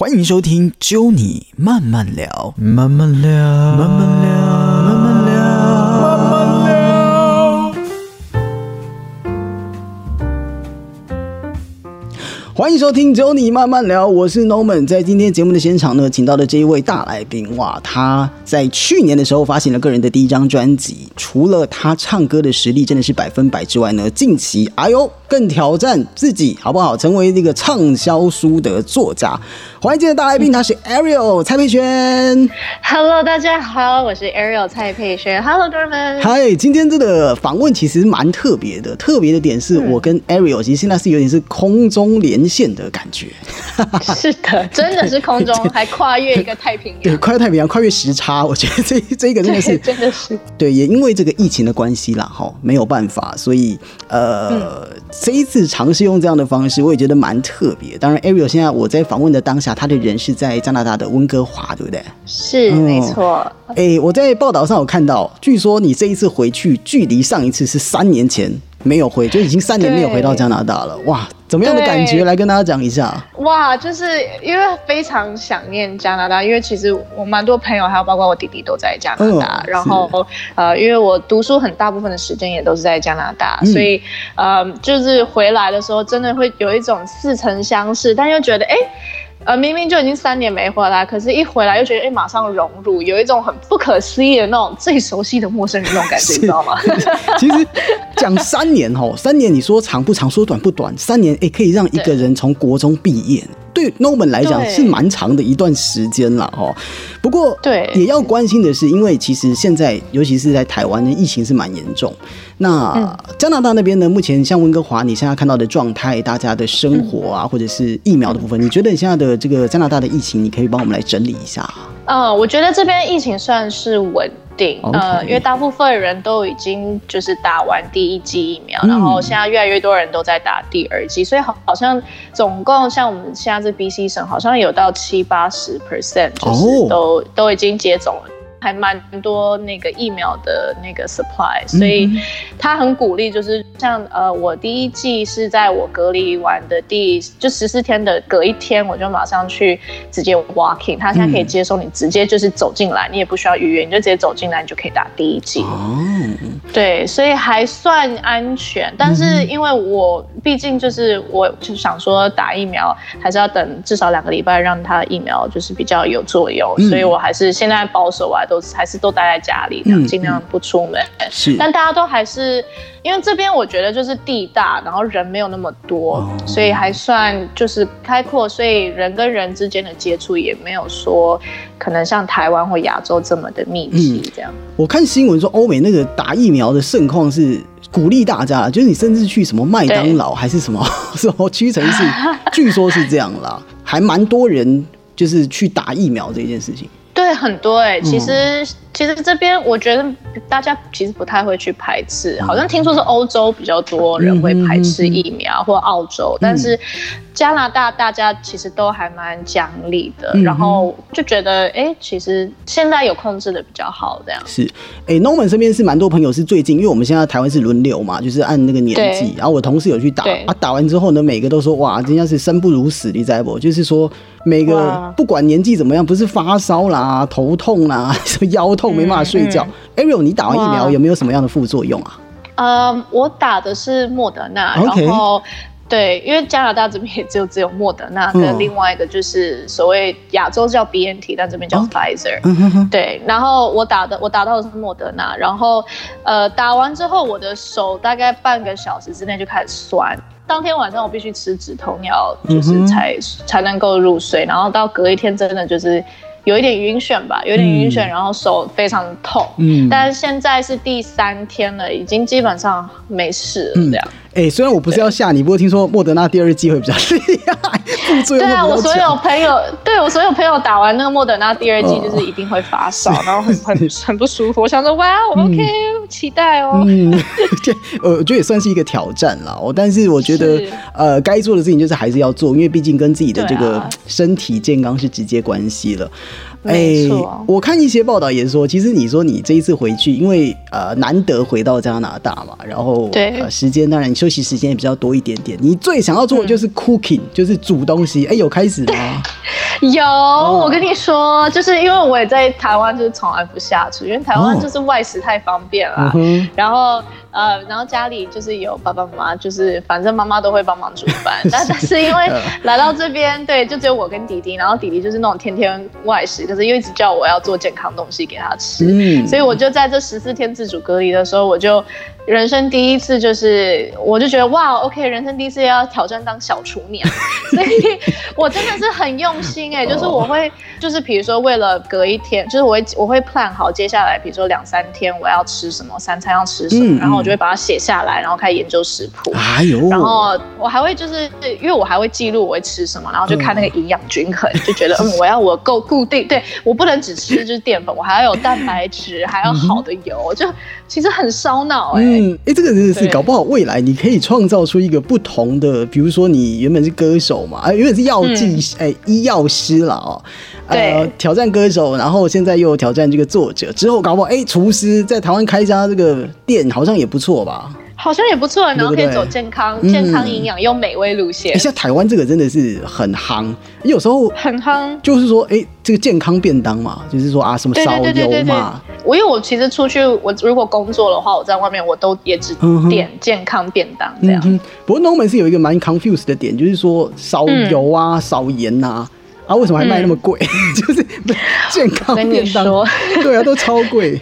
欢迎收听《揪你慢慢聊》，慢慢聊，慢慢聊，慢慢欢迎收听《揪你慢慢聊》，我是 Norman。在今天节目的现场呢，请到的这一位大来宾，哇，他在去年的时候发行了个人的第一张专辑。除了他唱歌的实力真的是百分百之外呢，近期哎呦，更挑战自己，好不好？成为那个畅销书的作家。欢迎今天的大来宾，他是 Ariel 蔡佩轩。Hello，大家好，我是 Ariel 蔡佩轩。Hello，哥们。嗨，今天这个访问其实蛮特别的，特别的点是我跟 Ariel 其实现在是有点是空中连线的感觉。是的，真的是空中 还跨越一个太平洋对，洋。跨越太平洋，跨越时差，我觉得这这个真的是，真的是。对，也因为这个疫情的关系啦，哈，没有办法，所以呃，这一次尝试用这样的方式，我也觉得蛮特别。当然，Ariel 现在我在访问的当下，他的人是在加拿大的温哥华，对不对？是，哦没错。哎，我在报道上有看到，据说你这一次回去，距离上一次是三年前没有回，就已经三年没有回到加拿大了。哇，怎么样的感觉？来跟大家讲一下。哇，就是因为非常想念加拿大，因为其实我蛮多朋友，还有包括我弟弟都在加拿大。嗯然后呃，因为我读书很大部分的时间也都是在加拿大，嗯所以呃，就是回来的时候真的会有一种似曾相识，但又觉得哎。呃，明明就已经三年没回来，可是一回来又觉得，哎、马上融入，有一种很不可思议的那种最熟悉的陌生人那种感觉，你知道吗？其实讲三年哦，三年你说长不长，说短不短，三年哎、可以让一个人从国中毕业，对 Norman 来讲是蛮长的一段时间了哈。不过对也要关心的是，因为其实现在尤其是在台湾的疫情是蛮严重。那、嗯加拿大那边呢，目前像温哥华，你现在看到的状态，大家的生活啊，或者是疫苗的部分，你觉得你现在的这个加拿大的疫情，你可以帮我们来整理一下？呃，我觉得这边疫情算是稳定呃，因为大部分人都已经就是打完第一剂疫苗，嗯然后现在越来越多人都在打第二剂，所以好好像总共像我们现在这 BC 省好像有到七八十 percent，就是哦都、都已经接种了。还蛮多那个疫苗的那个 supply，所以嗯他很鼓励，就是像呃，我第一季是在我隔离完的第就十四天的隔一天，我就马上去直接 walking，他现在可以嗯接受你直接就是走进来，你也不需要预约，你就直接走进来，你就可以打第一剂。哦，对，所以还算安全，但是因为我毕竟就是我就想说打疫苗还是要等至少两个礼拜，让它的疫苗就是比较有作用，嗯。所以我还是现在保守啊，都是还是都待在家里，这样嗯尽量不出门。是，但大家都还是因为这边我觉得就是地大，然后人没有那么多，哦所以还算就是开阔，所以人跟人之间的接触也没有说可能像台湾或亚洲这么的密集嗯这样。我看新闻说，欧美那个打疫苗的盛况是鼓励大家啦，就是你甚至去什么麦当劳还是什么 什么屈臣氏，据说是这样啦，还蛮多人就是去打疫苗这件事情。对，很多哎、嗯。其实、其实这边我觉得大家其实不太会去排斥，好像听说是欧洲比较多人会排斥疫苗，或澳洲，但是加拿大大家其实都还蛮讲理的，嗯然后就觉得哎、其实现在有控制的比较好，这样。是，哎、n o r m a n 身边是蛮多朋友是最近，因为我们现在台湾是轮流嘛，就是按那个年纪对，然后我同事有去打啊，打完之后呢，每个都说哇，真的是生不如死，你知道不？就是说每个不管年纪怎么样，不是发烧啦、头痛啦、什么腰痛没办法睡觉。Ariel，你打完疫苗有没有什么样的副作用啊？呃，我打的是莫德纳然后。对，因为加拿大这边也只有只有莫德纳，嗯跟另外一个就是所谓亚洲叫 BNT，但这边叫哦 Pfizer。对，然后我打的我打到的是莫德纳，然后呃打完之后，我的手大概半个小时之内就开始酸。当天晚上我必须吃止痛药，就是才、才能够入睡，然后到隔一天真的就是有一点晕眩吧，有点晕眩，嗯然后手非常痛。嗯，但是现在是第三天了，已经基本上没事了，嗯这样。哎、虽然我不是要吓你，不过听说莫德纳第二季会比较厉害，副作用对啊，我所有。朋友，对我所有朋友打完那个莫德纳第二剂，哦就是一定会发烧，然后很很很不舒服。我想说，哇，OK，期待哦。嗯，我觉得也算是一个挑战了。我，但是我觉得是，呃，该做的事情就是还是要做，因为毕竟跟自己的这个身体健康是直接关系了。没错我看一些报道也说，其实你说你这一次回去，因为呃难得回到加拿大嘛，然后对呃时间当然休息时间也比较多一点点。你最想要做的就是 cooking，、就是煮东东西，哎，有开始吗？有，我跟你说，就是因为我也在台湾，就是从来不下厨，因为台湾就是外食太方便了。然后呃，然后家里就是有爸爸妈妈，就是反正妈妈都会帮忙煮饭。但 但是因为来到这边，对，就只有我跟弟弟，然后弟弟就是那种天天外食，可是又一直叫我要做健康东西给他吃，嗯所以我就在这十四天自主隔离的时候，我就。人生第一次就是，我就觉得哇，OK，人生第一次要挑战当小厨娘，所以我真的是很用心哎，就是我会，就是比如说为了隔一天，就是我会我会 plan 好接下来，比如说两三天我要吃什么，三餐要吃什么，然后我就会把它写下来，然后开始研究食谱，哎呦，然后我还会就是因为我还会记录我会吃什么，然后就看那个营养均衡，就觉得嗯，我要我够固定，对我不能只吃就是淀粉，我还要有蛋白质，还要好的油，就其实很烧脑哎。嗯，哎，这个真的是搞不好未来你可以创造出一个不同的，比如说你原本是歌手嘛，啊，原本是药剂哎医药师了哦，呃，挑战歌手，然后现在又挑战这个作者，之后搞不好哎厨师在台湾开一家这个店好像也不错吧。好像也不错，然后可以走健康、健康营养又美味路线。像台湾这个真的是很夯，有时候很夯，就是说，哎，这个健康便当嘛，就是说啊，什么烧油嘛。我因为我其实出去，我如果工作的话，我在外面我都也只点健康便当这样。不过 Norman 是有一个蛮 confused 的点，就是说少油啊、少盐呐，啊，为什么还卖那么贵？就是健康便当，对啊，都超贵。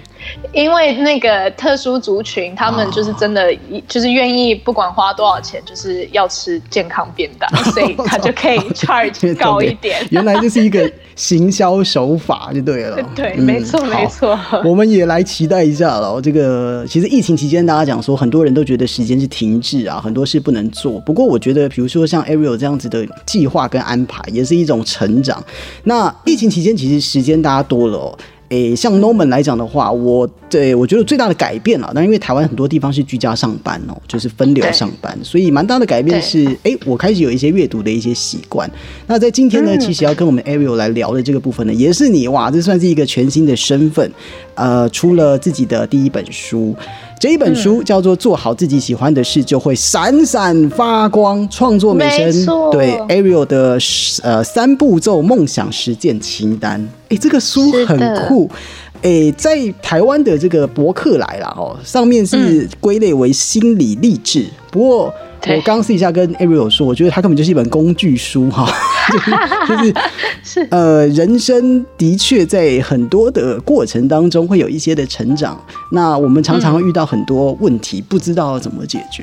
因为那个特殊族群，他们就是真的，就是愿意不管花多少钱，就是要吃健康便当，所以他就可以 charge 高一点。原来这是一个行销手法，就对了。对，没错，没错。我们也来期待一下了。这个其实疫情期间，大家讲说，很多人都觉得时间是停滞啊，很多事不能做。不过我觉得，比如说像 Ariel 这样子的计划跟安排，也是一种成长。那疫情期间，其实时间大家多了哦。诶，像 Norman 来讲的话，我对我觉得最大的改变啊，那因为台湾很多地方是居家上班哦，就是分流上班，所以蛮大的改变是，诶，我开始有一些阅读的一些习惯。那在今天呢，其实要跟我们 Ariel 来聊的这个部分呢，也是你哇，这算是一个全新的身份，呃，出了自己的第一本书。这一本书叫做《做好自己喜欢的事，就会闪闪发光》，创作美声对 Ariel 的呃三步骤梦想实践清单。哎，这个书很酷。哎，在台湾的这个博客来了哦，上面是归类为心理励志。不过我刚试一下跟 Ariel 说，我觉得它根本就是一本工具书哈。就是是呃，人生的确在很多的过程当中会有一些的成长。那我们常常会遇到很多问题，不知道怎么解决。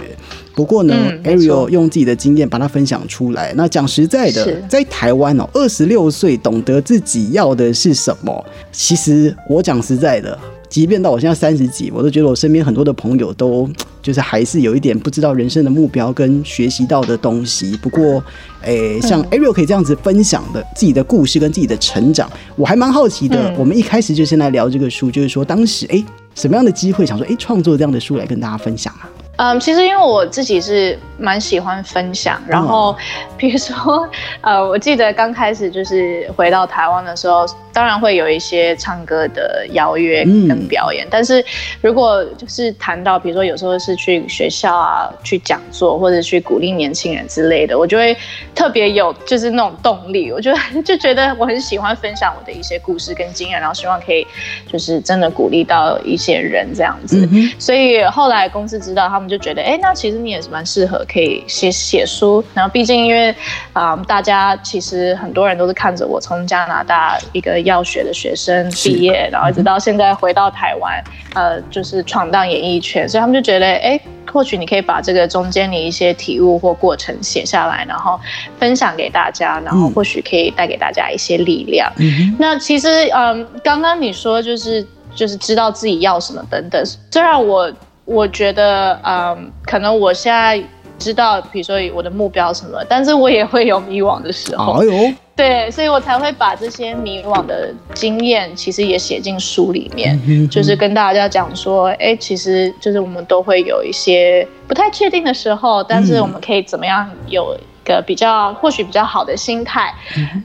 不过呢，Ariel 用自己的经验把它分享出来。那讲实在的，在台湾哦，二十六岁懂得自己要的是什么。其实我讲实在的。即便到我现在三十几，我都觉得我身边很多的朋友都就是还是有一点不知道人生的目标跟学习到的东西。不过，诶，像 Ariel 可以这样子分享的自己的故事跟自己的成长，我还蛮好奇的。我们一开始就先来聊这个书，就是说当时诶什么样的机会想说诶创作这样的书来跟大家分享啊？嗯，其实因为我自己是蛮喜欢分享，然后比如说呃，我记得刚开始就是回到台湾的时候。当然会有一些唱歌的邀约跟表演，但是如果就是谈到，比如说有时候是去学校啊去讲座，或者去鼓励年轻人之类的，我就会特别有就是那种动力。我觉得 就觉得我很喜欢分享我的一些故事跟经验，然后希望可以就是真的鼓励到一些人这样子。所以后来公司知道，他们就觉得，哎，那其实你也是蛮适合可以写写书。然后毕竟因为啊，大家其实很多人都是看着我从加拿大一个。药学的学生毕业，然后一直到现在回到台湾，呃，就是闯荡演艺圈，所以他们就觉得，哎，或许你可以把这个中间你一些体悟或过程写下来，然后分享给大家，然后或许可以带给大家一些力量。那其实，嗯，刚刚你说就是就是知道自己要什么等等，虽然我我觉得，嗯，可能我现在知道，比如说我的目标什么，但是我也会有迷惘的时候。哎呦。对，所以我才会把这些迷惘的经验，其实也写进书里面，就是跟大家讲说，哎，其实就是我们都会有一些不太确定的时候，但是我们可以怎么样有一个比较或许比较好的心态，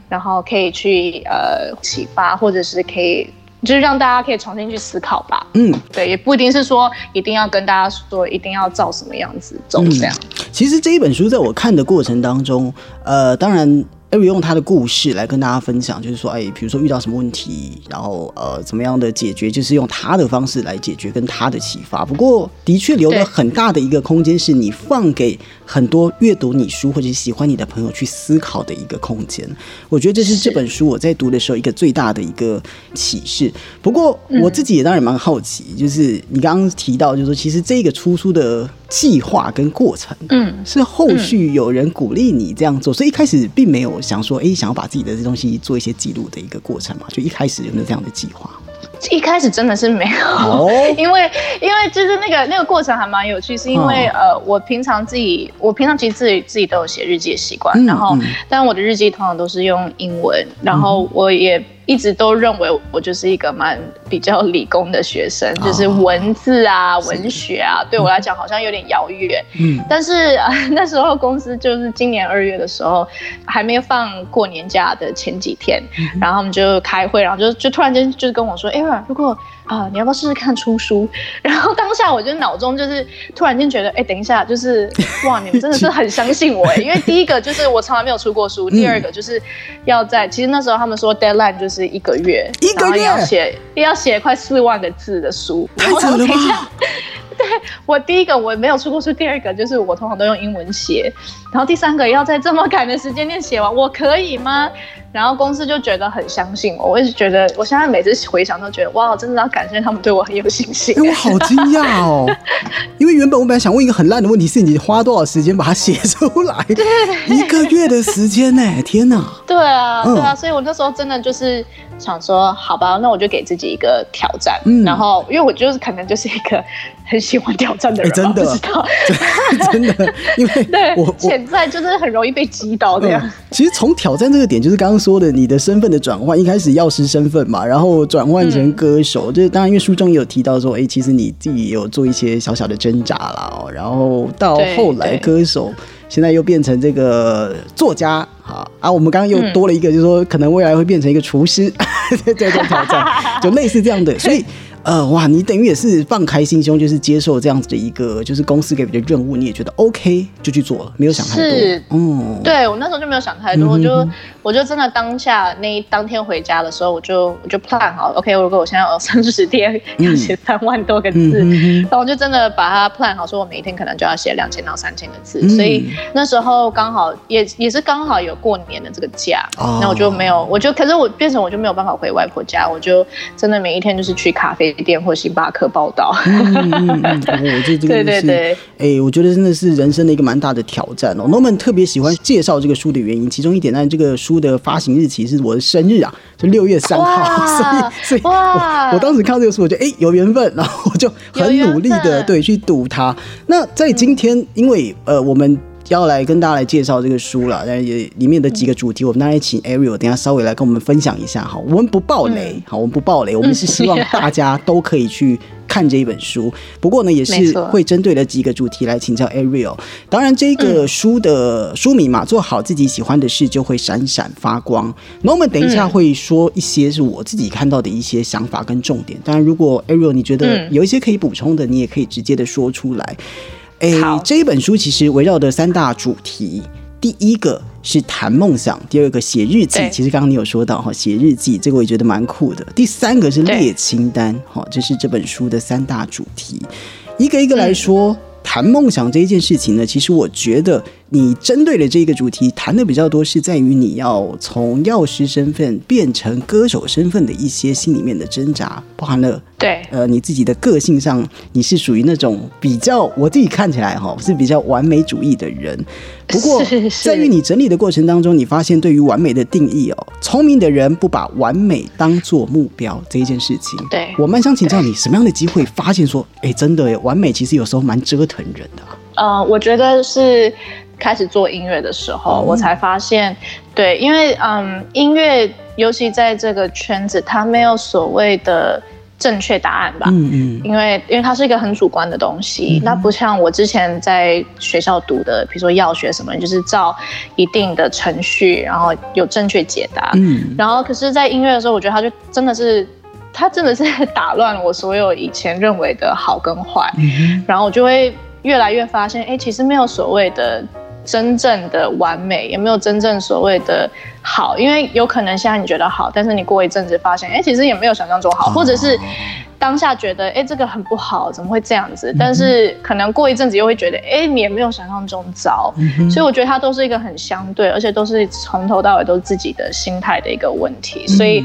然后可以去呃启发，或者是可以就是让大家可以重新去思考吧。嗯，对，也不一定是说一定要跟大家说一定要照什么样子走这样。其实这一本书在我看的过程当中，呃，当然。艾瑞用他的故事来跟大家分享，就是说，哎，比如说遇到什么问题，然后呃，怎么样的解决，就是用他的方式来解决，跟他的启发。不过，的确留了很大的一个空间，是你放给很多阅读你书或者喜欢你的朋友去思考的一个空间。我觉得这是这本书我在读的时候一个最大的一个启示。不过，我自己也当然蛮好奇，就是你刚刚提到，就是说，其实这个出书的计划跟过程，嗯，是后续有人鼓励你这样做，所以一开始并没有。想说，哎，想要把自己的这东西做一些记录的一个过程嘛？就一开始有没有这样的计划？一开始真的是没有，因为因为就是那个那个过程还蛮有趣，是因为呃，我平常自己，我平常其实自己自己都有写日记的习惯，然后，但我的日记通常都是用英文，然后我也。一直都认为我就是一个蛮比较理工的学生，就是文字啊、文学啊，对我来讲好像有点遥远。嗯，但是啊，那时候公司就是今年二月的时候，还没有放过年假的前几天，然后我们就开会，然后就就突然间就是跟我说：“哎，如果……”啊，你要不要试试看出书？然后当下我就脑中就是突然间觉得，哎，等一下，就是 哇，你们真的是很相信我哎，因为第一个就是我从来没有出过书，第二个就是要在，其实那时候他们说 deadline 就是一个月，一个月要写要写快四万个字的书，太扯了吧？对我第一个我没有出过书，第二个就是我通常都用英文写，然后第三个要在这么赶的时间内写完，我可以吗？然后公司就觉得很相信我，我一直觉得，我现在每次回想都觉得，哇，真的要感谢他们对我很有信心。哎，我好惊讶哦，因为原本我本来想问一个很烂的问题，是你花多少时间把它写出来？对，一个月的时间呢？天哪！对啊，对啊，所以我那时候真的就是想说，好吧，那我就给自己一个挑战。嗯，然后因为我就是可能就是一个很喜欢挑战的人，真的，知道，真的，因为 对我潜在就是很容易被击倒的样。其实从挑战这个点，就是刚刚。说的你的身份的转换，一开始药师身份嘛，然后转换成歌手，就是当然因为书中也有提到说，哎，其实你自己也有做一些小小的挣扎啦，哦，然后到后来歌手，现在又变成这个作家，好啊，我们刚刚又多了一个，就是说可能未来会变成一个厨师，在做挑战，就类似这样的，所以。呃，哇，你等于也是放开心胸，就是接受这样子的一个，就是公司给你的任务，你也觉得 OK 就去做了，没有想太多。是，嗯，对我那时候就没有想太多，我就我就真的当下那当天回家的时候，我就我就 plan 好，OK，如果我现在有 三十天要写三万多个字，然后我就真的把它 plan 好，说我每一天可能就要写两千到三千个字，所以那时候刚好也也是刚好有过年的这个假，那我就没有，我就可是我变成我就没有办法回外婆家，我就真的每一天就是去咖啡。店或星巴克报道，嗯嗯嗯，我觉得这个是，哎，我觉得真的是人生的一个蛮大的挑战哦。Norman 特别喜欢介绍这个书的原因，其中一点呢，这个书的发行日期是我的生日啊，是六月三号，所以所以我我当时看到这个书，我就哎有缘分，然后我就很努力的对去读它。那在今天，因为呃我们。要来跟大家来介绍这个书了，但也里面的几个主题，我们大家请 Ariel 等下稍微来跟我们分享一下哈。我们不爆雷，好，我们不爆雷，我们是希望大家都可以去看这一本书。不过呢，也是会针对的几个主题来请教 Ariel。当然，这个书的书名嘛，做好自己喜欢的事就会闪闪发光。那我们等一下会说一些是我自己看到的一些想法跟重点。当然，如果 Ariel 你觉得有一些可以补充的，你也可以直接的说出来。哎，这一本书其实围绕的三大主题，第一个是谈梦想，第二个写日记。其实刚刚你有说到哈，写日记这个我也觉得蛮酷的。第三个是列清单，哈，这是这本书的三大主题。一个一个来说，谈梦想这一件事情呢，其实我觉得。你针对的这个主题谈的比较多，是在于你要从药师身份变成歌手身份的一些心里面的挣扎，包含了对呃你自己的个性上，你是属于那种比较我自己看起来哈是比较完美主义的人。不过 在于你整理的过程当中，你发现对于完美的定义哦，聪明的人不把完美当做目标这一件事情。对我蛮想请教你，什么样的机会发现说，哎，真的完美其实有时候蛮折腾人的。呃，我觉得是。开始做音乐的时候，我才发现，对，因为嗯，音乐尤其在这个圈子，它没有所谓的正确答案吧？嗯嗯，因为因为它是一个很主观的东西，那不像我之前在学校读的，比如说药学什么，就是照一定的程序，然后有正确解答。嗯，然后可是，在音乐的时候，我觉得它就真的是，它真的是打乱了我所有以前认为的好跟坏，然后我就会越来越发现，哎，其实没有所谓的。真正的完美，也没有真正所谓的好，因为有可能现在你觉得好，但是你过一阵子发现，哎，其实也没有想象中好，或者是当下觉得，哎，这个很不好，怎么会这样子？但是可能过一阵子又会觉得，哎，你也没有想象中糟。所以我觉得它都是一个很相对，而且都是从头到尾都是自己的心态的一个问题。所以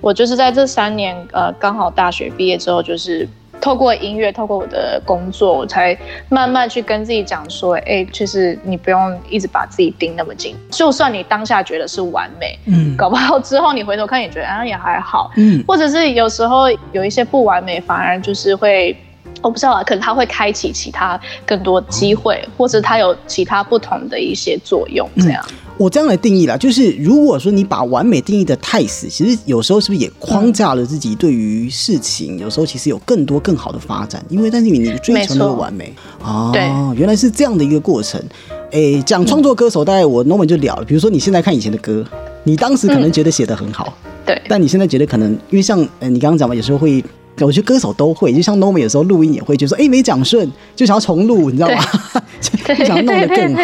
我就是在这三年，呃，刚好大学毕业之后，就是。透过音乐，透过我的工作，我才慢慢去跟自己讲说，哎，其实你不用一直把自己盯那么紧，就算你当下觉得是完美，嗯，搞不好之后你回头看，也觉得啊也还好，嗯，或者是有时候有一些不完美，反而就是会。我不知道啊，可能它会开启其他更多机会，或者它有其他不同的一些作用。这样，我这样来定义啦，就是如果说你把完美定义的太死，其实有时候是不是也框架了自己对于事情？有时候其实有更多更好的发展，因为但是你追求那个完美啊，原来是这样的一个过程。哎，讲创作歌手，大概我 norman 就聊了。比如说你现在看以前的歌，你当时可能觉得写的很好，对，但你现在觉得可能因为像呃你刚刚讲嘛，有时候会。我觉得歌手都会，就像 Norman 有时候录音也会，就说哎没讲顺，就想要重录，你知道吗？就想要弄得更好。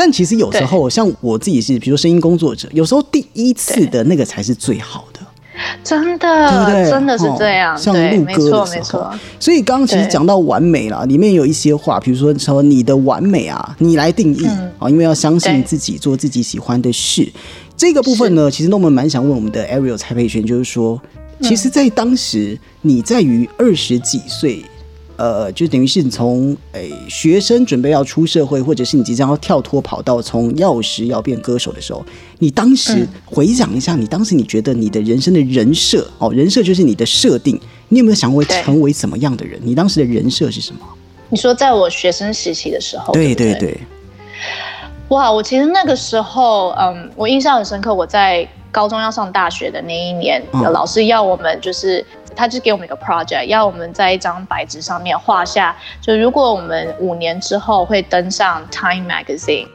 但其实有时候，像我自己是，比如声音工作者，有时候第一次的那个才是最好的。真的，对不对？真的是这样。像录歌的时候，所以刚刚其实讲到完美了，里面有一些话，比如说说你的完美啊，你来定义啊，因为要相信自己，做自己喜欢的事。这个部分呢，其实 Norman 蛮想问我们的 Ariel 蔡佩璇，就是说。其实，在当时，你在于二十几岁，呃，就等于是你从诶学生准备要出社会，或者是你即将要跳脱跑道，从药师要变歌手的时候，你当时回想一下，你当时你觉得你的人生的人设哦，人设就是你的设定，你有没有想过成为什么样的人？你当时的人设是什么？你说在我学生时期的时候，对对对，哇，我其实那个时候，嗯，我印象很深刻，我在。高中要上大学的那一年，老师要我们就是，他就给我们一个 project，要我们在一张白纸上面画下，就如果我们五年之后会登上 Time Magazine，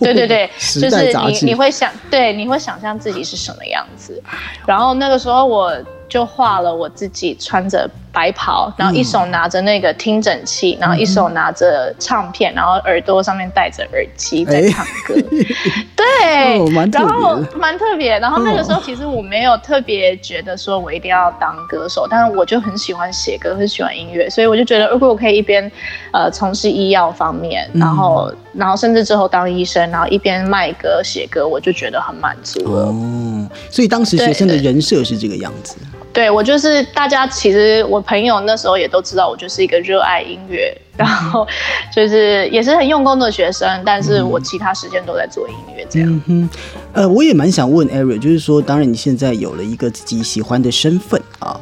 对 对对，就是你你会想，对，你会想象自己是什么样子。然后那个时候我就画了我自己穿着。白袍，然后一手拿着那个听诊器，然后一手拿着唱片，然后耳朵上面戴着耳机在唱歌。对，然后蛮特别。然后那个时候其实我没有特别觉得说我一定要当歌手，但是我就很喜欢写歌，很喜欢音乐，所以我就觉得如果我可以一边呃从事医药方面，然后然后甚至之后当医生，然后一边卖歌写歌，我就觉得很满足了。哦，所以当时学生的人设是这个样子。对我就是大家，其实我朋友那时候也都知道我就是一个热爱音乐，然后就是也是很用功的学生，但是我其他时间都在做音乐这样。嗯哼，呃，我也蛮想问 Ariel，就是说，当然你现在有了一个自己喜欢的身份啊，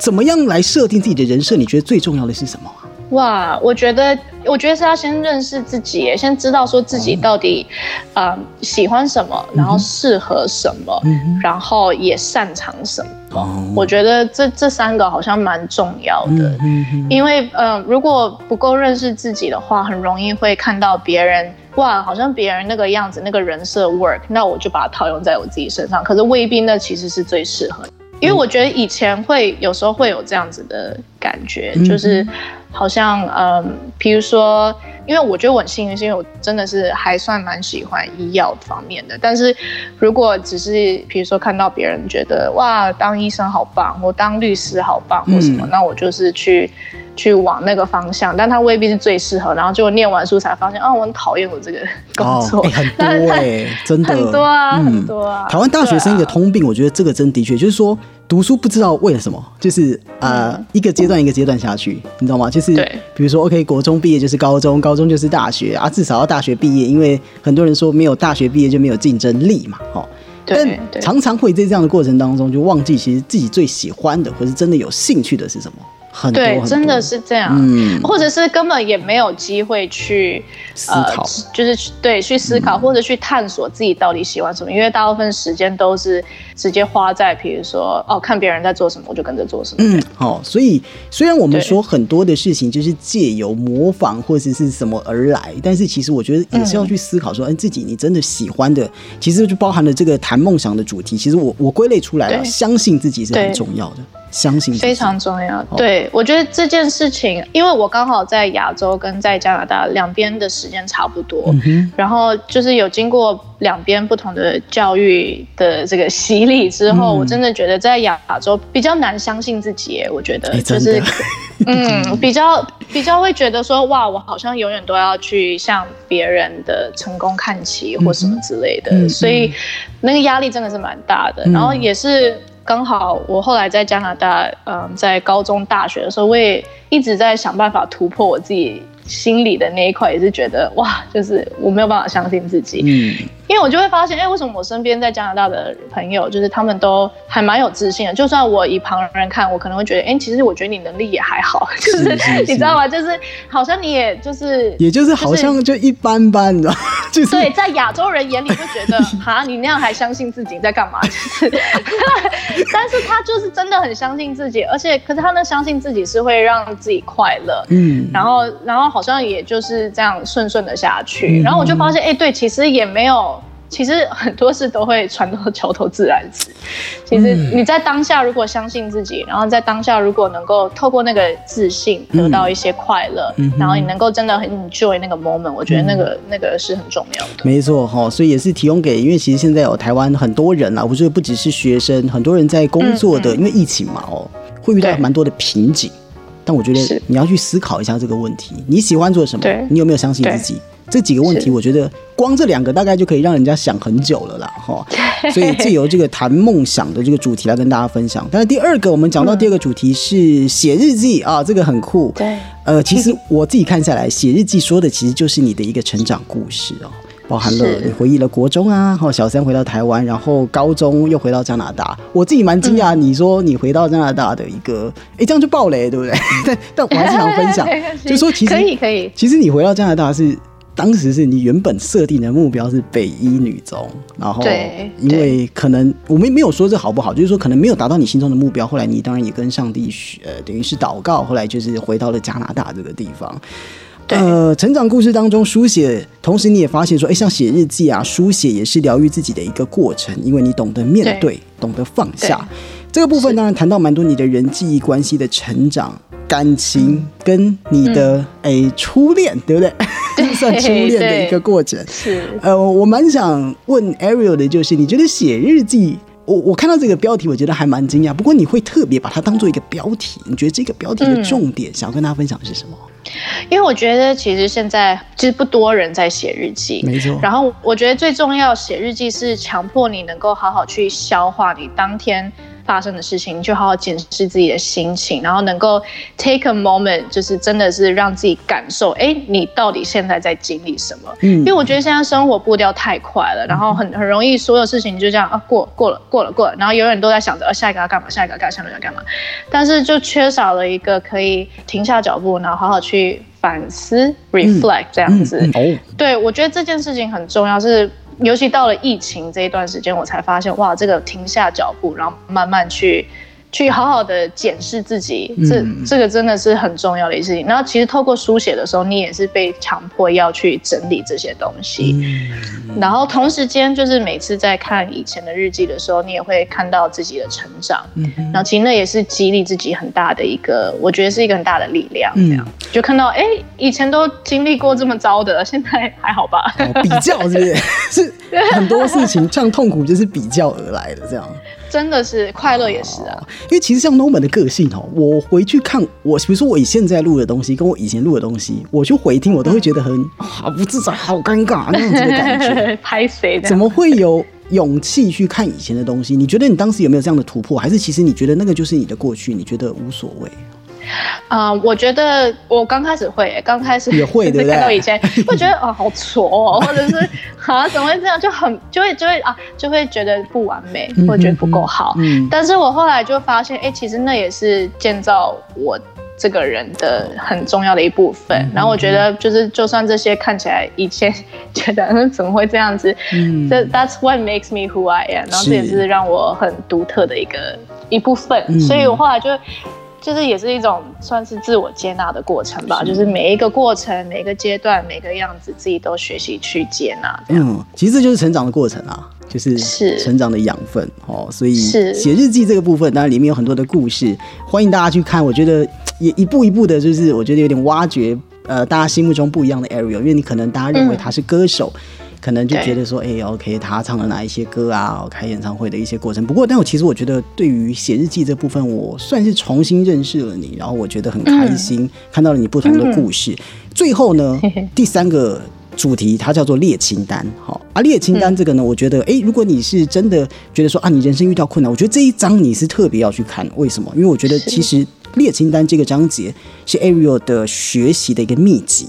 怎么样来设定自己的人设？你觉得最重要的是什么？哇，我觉得，我觉得是要先认识自己，先知道说自己到底，呃，喜欢什么，然后适合什么，然后也擅长什么。我觉得这这三个好像蛮重要的，因为，嗯，如果不够认识自己的话，很容易会看到别人，哇，好像别人那个样子，那个人设 work，那我就把它套用在我自己身上，可是未必那其实是最适合。因为我觉得以前会有时候会有这样子的感觉，就是好像嗯，比如说，因为我觉得我很幸运，是因为我真的是还算蛮喜欢医药方面的。但是如果只是比如说看到别人觉得哇，当医生好棒，或当律师好棒，或什么，那我就是去。去往那个方向，但他未必是最适合。然后就念完书才发现，啊，我很讨厌我这个工作。很多哎，真的很多啊，很多啊。台湾大学生一个通病，我觉得这个真的确就是说，读书不知道为了什么，就是呃，一个阶段一个阶段下去，你知道吗？就是比如说，OK，国中毕业就是高中，高中就是大学啊，至少要大学毕业，因为很多人说没有大学毕业就没有竞争力嘛，哦。但常常会在这样的过程当中，就忘记其实自己最喜欢的，或是真的有兴趣的是什么。对，真的是这样，嗯。或者是根本也没有机会去思考，就是对去思考或者去探索自己到底喜欢什么，因为大部分时间都是直接花在，比如说哦，看别人在做什么，我就跟着做什么。嗯，好，所以虽然我们说很多的事情就是借由模仿或者是什么而来，但是其实我觉得也是要去思考说，哎，自己你真的喜欢的，其实就包含了这个谈梦想的主题。其实我我归类出来了，相信自己是很重要的。相信非常重要。对我觉得这件事情，因为我刚好在亚洲跟在加拿大两边的时间差不多，然后就是有经过两边不同的教育的这个洗礼之后，我真的觉得在亚洲比较难相信自己。我觉得就是，嗯，比较比较会觉得说，哇，我好像永远都要去向别人的成功看齐或什么之类的，所以那个压力真的是蛮大的。然后也是。刚好我后来在加拿大，嗯，在高中、大学的时候，我也一直在想办法突破我自己。心里的那一块也是觉得哇，就是我没有办法相信自己，嗯，因为我就会发现，哎，为什么我身边在加拿大的朋友，就是他们都还蛮有自信的，就算我以旁人看，我可能会觉得，哎，其实我觉得你能力也还好，就是你知道吗？就是好像你也就是，也就是好像就一般般的，就是对，在亚洲人眼里会觉得，哈，你那样还相信自己在干嘛？就是，但是他就是真的很相信自己，而且可是他那相信自己是会让自己快乐，嗯，然后然后好。好像也就是这样顺顺的下去，然后我就发现，哎，对，其实也没有，其实很多事都会船到桥头自然直。其实你在当下如果相信自己，然后在当下如果能够透过那个自信得到一些快乐，然后你能够真的很 enjoy 那个 moment，我觉得那个那个是很重要的。没错哈，所以也是提供给，因为其实现在有台湾很多人啊，我觉得不只是学生，很多人在工作的，因为疫情嘛哦，会遇到蛮多的瓶颈。但我觉得你要去思考一下这个问题：你喜欢做什么？你有没有相信自己？这几个问题，我觉得光这两个大概就可以让人家想很久了啦，哈。所以借由这个谈梦想的这个主题来跟大家分享。但是第二个，我们讲到第二个主题是写日记啊，这个很酷。对，呃，其实我自己看下来，写日记说的其实就是你的一个成长故事哦。包含了你回忆了国中啊，后小三回到台湾，然后高中又回到加拿大。我自己蛮惊讶，你说你回到加拿大的一个，哎，这样就爆雷，对不对？但但我还是想分享，就说其实可以可以。其实你回到加拿大是当时是你原本设定的目标是北一女中，然后因为可能我们没有说这好不好，就是说可能没有达到你心中的目标。后来你当然也跟上帝呃，等于是祷告，后来就是回到了加拿大这个地方。呃，成长故事当中书写，同时你也发现说，哎，像写日记啊，书写也是疗愈自己的一个过程，因为你懂得面对，懂得放下。这个部分当然谈到蛮多你的人际关系的成长、感情跟你的哎初恋，对不对？算初恋的一个过程。是。呃，我蛮想问 Ariel 的就是，你觉得写日记，我我看到这个标题，我觉得还蛮惊讶。不过你会特别把它当做一个标题，你觉得这个标题的重点，想要跟大家分享的是什么？因为我觉得其实现在其实不多人在写日记，没错。然后我觉得最重要，写日记是强迫你能够好好去消化你当天。发生的事情，你就好好检视自己的心情，然后能够 take a moment，就是真的是让自己感受，哎，你到底现在在经历什么？嗯，因为我觉得现在生活步调太快了，然后很很容易所有事情就这样啊过过了过了过了，然后永远都在想着啊下一个要干嘛，下一个要干嘛，下一个要干嘛，但是就缺少了一个可以停下脚步，然后好好去反思 reflect 这样子。哦，对我觉得这件事情很重要是。尤其到了疫情这一段时间，我才发现哇，这个停下脚步，然后慢慢去。去好好的检视自己，这这个真的是很重要的一事情。然后其实透过书写的时候，你也是被强迫要去整理这些东西。然后同时间就是每次在看以前的日记的时候，你也会看到自己的成长。然后其实那也是激励自己很大的一个，我觉得是一个很大的力量。这样就看到哎，以前都经历过这么糟的，现在还好吧？比较是不是？是 很多事情像痛苦就是比较而来的这样。真的是快乐也是啊，因为其实像 Norman 的个性哦，我回去看我，比如说我以现在录的东西，跟我以前录的东西，我去回听，我都会觉得很好不自在，好尴尬那种的感觉。拍谁？怎么会有勇气去看以前的东西？你觉得你当时有没有这样的突破？还是其实你觉得那个就是你的过去？你觉得无所谓？啊，我觉得我刚开始会，刚开始也会，对不对？看到以前会觉得哦，好挫哦，或者是 啊，怎么会这样？就很就会就会啊，就会觉得不完美，或者觉得不够好。嗯，但是我后来就发现，哎，其实那也是建造我这个人的很重要的一部分。然后我觉得，就是就算这些看起来以前 觉得嗯怎么会这样子，嗯，这 That's what makes me who I am。然后这也是让我很独特的一个一部分。所以我后来就。就是也是一种算是自我接纳的过程吧，就是每一个过程、每一个阶段、每个样子，自己都学习去接纳。嗯，其实这就是成长的过程啊，就是是成长的养分哦。所以写日记这个部分，当然里面有很多的故事，欢迎大家去看。我觉得也一步一步的，就是我觉得有点挖掘呃大家心目中不一样的 Ariel，因为你可能大家认为他是歌手。可能就觉得说，哎，OK，他唱了哪一些歌啊？开演唱会的一些过程。不过，但我其实我觉得，对于写日记这部分，我算是重新认识了你，然后我觉得很开心，看到了你不同的故事。最后呢，第三个主题它叫做列清单。好，啊，列清单这个呢，我觉得，哎，如果你是真的觉得说啊，你人生遇到困难，我觉得这一章你是特别要去看。为什么？因为我觉得其实列清单这个章节是 Ariel 的学习的一个秘籍。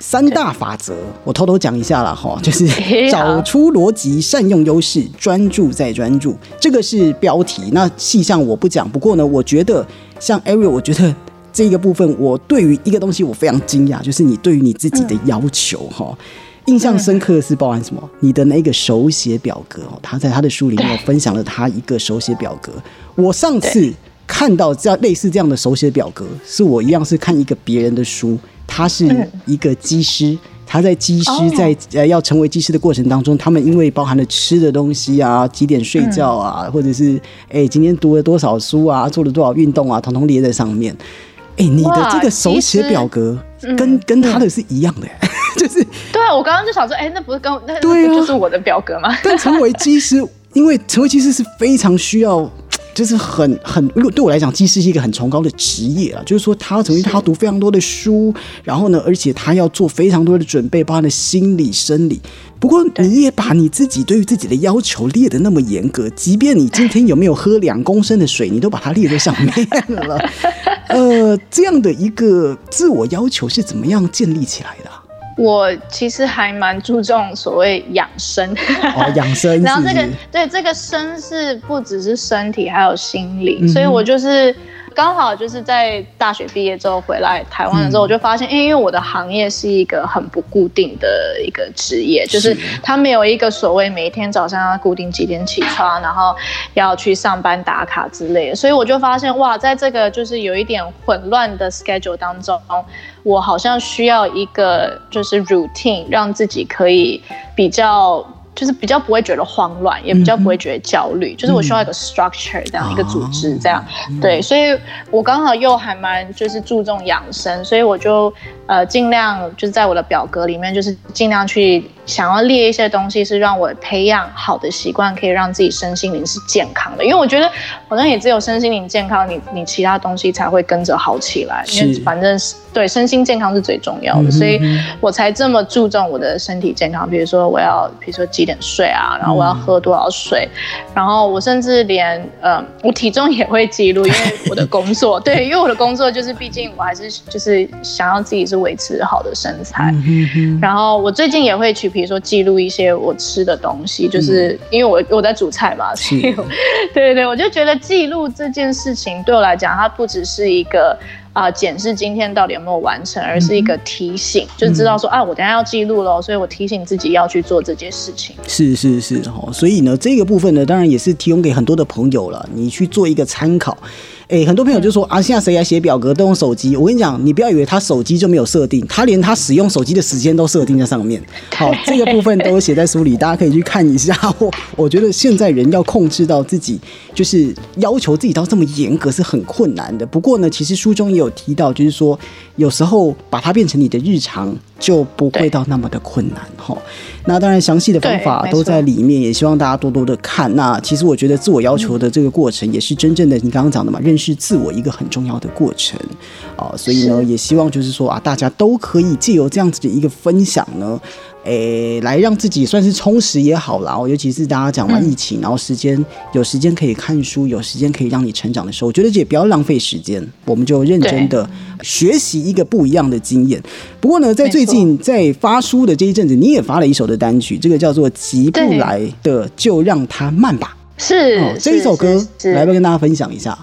三大法则，我偷偷讲一下了哈，就是 找出逻辑，善用优势，专注再专注，这个是标题。那细项我不讲。不过呢，我觉得像 Ariel，我觉得这个部分，我对于一个东西我非常惊讶，就是你对于你自己的要求哈，印象深刻的是包含什么？你的那个手写表格哦，他在他的书里面分享了他一个手写表格。我上次看到这样类似这样的手写表格，是我一样是看一个别人的书。他是一个技师，他在技师在呃要成为技师的过程当中，他们因为包含了吃的东西啊，几点睡觉啊，或者是哎今天读了多少书啊，做了多少运动啊，统统列在上面。哎，你的这个手写表格跟跟他的是一样的，就是对啊，我刚刚就想说，哎，那不是跟那对啊，就是我的表格吗？但成为技师，因为成为技师是非常需要。就是很很，如果对我来讲，技师是一个很崇高的职业啊。就是说，他要成为他要读非常多的书，然后呢，而且他要做非常多的准备，包含的心理、生理。不过，你也把你自己对于自己的要求列的那么严格，即便你今天有没有喝两公升的水，你都把它列在上面了。呃，这样的一个自我要求是怎么样建立起来的？我其实还蛮注重所谓养生，哦，养生。然后这个对这个生是不只是身体，还有心理，所以我就是。刚好就是在大学毕业之后回来台湾的时候，我就发现，因为我的行业是一个很不固定的一个职业，就是它没有一个所谓每一天早上要固定几点起床，然后要去上班打卡之类的，所以我就发现，哇，在这个就是有一点混乱的 schedule 当中，我好像需要一个就是 routine，让自己可以比较。就是比较不会觉得慌乱，也比较不会觉得焦虑。就是我需要一个 structure 这样一个组织，这样对。所以我刚好又还蛮就是注重养生，所以我就呃尽量就是在我的表格里面，就是尽量去想要列一些东西，是让我培养好的习惯，可以让自己身心灵是健康的。因为我觉得好像也只有身心灵健康，你你其他东西才会跟着好起来。因为反正是。对身心健康是最重要的，所以我才这么注重我的身体健康。比如说，我要，比如说几点睡啊，然后我要喝多少水，然后我甚至连，呃，我体重也会记录，因为我的工作，对，因为我的工作就是，毕竟我还是就是想要自己是维持好的身材。然后我最近也会去，比如说记录一些我吃的东西，就是因为我我在煮菜嘛，所以，对对对，我就觉得记录这件事情对我来讲，它不只是一个。啊，检视今天到底有没有完成，而是一个提醒，就知道说啊，我等下要记录喽，所以我提醒自己要去做这件事情。是是是，哦，所以呢，这个部分呢，当然也是提供给很多的朋友了，你去做一个参考。哎，很多朋友就说啊，现在谁来写表格都用手机。我跟你讲，你不要以为他手机就没有设定，他连他使用手机的时间都设定在上面。好，这个部分都写在书里，大家可以去看一下。我我觉得现在人要控制到自己，就是要求自己到这么严格是很困难的。不过呢，其实书中也有提到，就是说有时候把它变成你的日常。就不会到那么的困难哈。那当然，详细的方法都在里面，也希望大家多多的看。那其实我觉得自我要求的这个过程，也是真正的你刚刚讲的嘛，认识自我一个很重要的过程啊。所以呢，也希望就是说啊，大家都可以借由这样子的一个分享呢。诶，来让自己算是充实也好啦。尤其是大家讲完疫情，然后时间有时间可以看书，有时间可以让你成长的时候，我觉得也不要浪费时间，我们就认真的学习一个不一样的经验。不过呢，在最近在发书的这一阵子，你也发了一首的单曲，这个叫做《急不来的就让它慢吧》。是这一首歌，来不跟大家分享一下？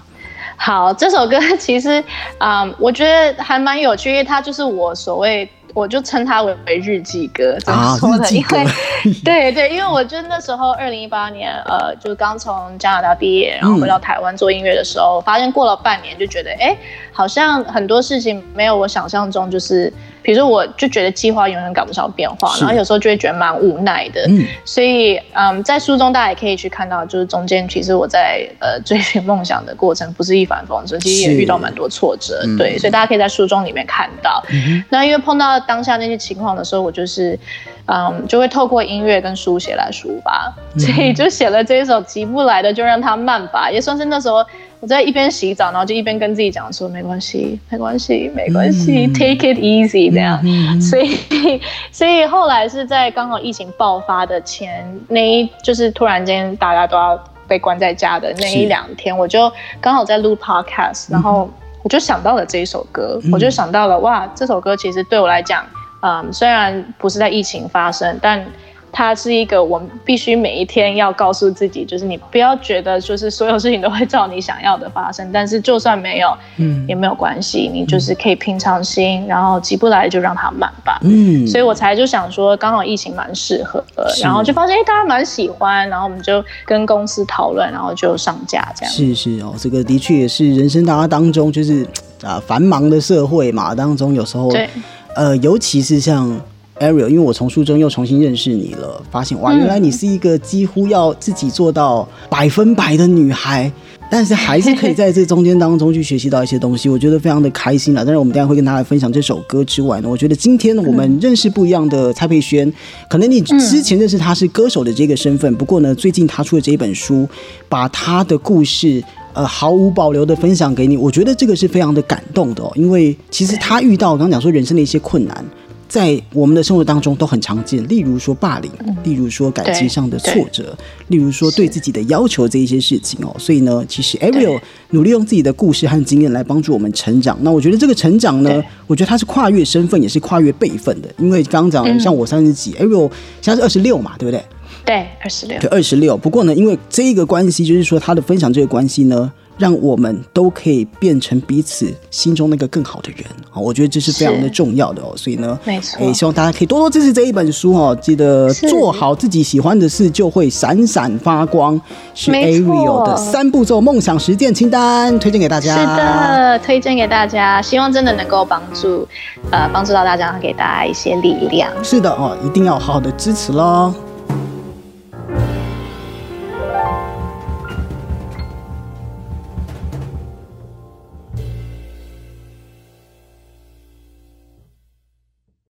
好，这首歌其实，嗯，我觉得还蛮有趣，因为它就是我所谓。我就称它为为日记歌，怎么说呢？因为 对对，因为我就那时候二零一八年，呃，就刚从加拿大毕业，然后回到台湾做音乐的时候，发现过了半年，就觉得哎，好像很多事情没有我想象中，就是比如说，我就觉得计划永远赶不上变化，然后有时候就会觉得蛮无奈的。嗯，所以嗯，在书中大家也可以去看到，就是中间其实我在呃追寻梦想的过程不是一帆风顺，其实也遇到蛮多挫折。对，所以大家可以在书中里面看到。那因为碰到。当下那些情况的时候，我就是，嗯，就会透过音乐跟书写来抒发，所以就写了这一首急不来的，就让它慢吧，也算是那时候我在一边洗澡，然后就一边跟自己讲说，没关系，没关系，没关系，take it easy 这样。所以，所以后来是在刚好疫情爆发的前那一，就是突然间大家都要被关在家的那一两天，我就刚好在录 podcast，然后。我就想到了这一首歌，我就想到了哇，这首歌其实对我来讲，嗯，虽然不是在疫情发生，但。它是一个我们必须每一天要告诉自己，就是你不要觉得就是所有事情都会照你想要的发生，但是就算没有，嗯，也没有关系，你就是可以平常心，然后急不来就让它慢吧，嗯，所以我才就想说，刚好疫情蛮适合，然后就发现哎大家蛮喜欢，然后我们就跟公司讨论，然后就上架这样。是是哦，这个的确也是人生大家当中就是啊繁忙的社会嘛当中，有时候对，呃，尤其是像。Ariel，因为我从书中又重新认识你了，发现哇，原来你是一个几乎要自己做到百分百的女孩，但是还是可以在这中间当中去学习到一些东西，我觉得非常的开心了。但是我们等下会跟大家分享这首歌之外呢，我觉得今天我们认识不一样的蔡佩轩，可能你之前认识他是歌手的这个身份，不过呢，最近他出的这一本书，把他的故事呃毫无保留的分享给你，我觉得这个是非常的感动的哦，因为其实他遇到刚刚讲说人生的一些困难。在我们的生活当中都很常见，例如说霸凌，例如说感情上的挫折，例如说对自己的要求这一些事情哦。所以呢，其实 Ariel 努力用自己的故事和经验来帮助我们成长。那我觉得这个成长呢，我觉得它是跨越身份，也是跨越辈分的。因为刚刚讲像我三十几，Ariel 现在是二十六嘛，对不对？对，二十六。对，二十六。不过呢，因为这一个关系，就是说他的分享这个关系呢。让我们都可以变成彼此心中那个更好的人啊！我觉得这是非常的重要的哦。所以呢，没错，也希望大家可以多多支持这一本书哦。记得做好自己喜欢的事，就会闪闪发光。是 Ariel 的三步骤梦想实践清单，推荐给大家。是的，推荐给大家，希望真的能够帮助呃帮助到大家，给大家一些力量。是的哦，一定要好好的支持喽。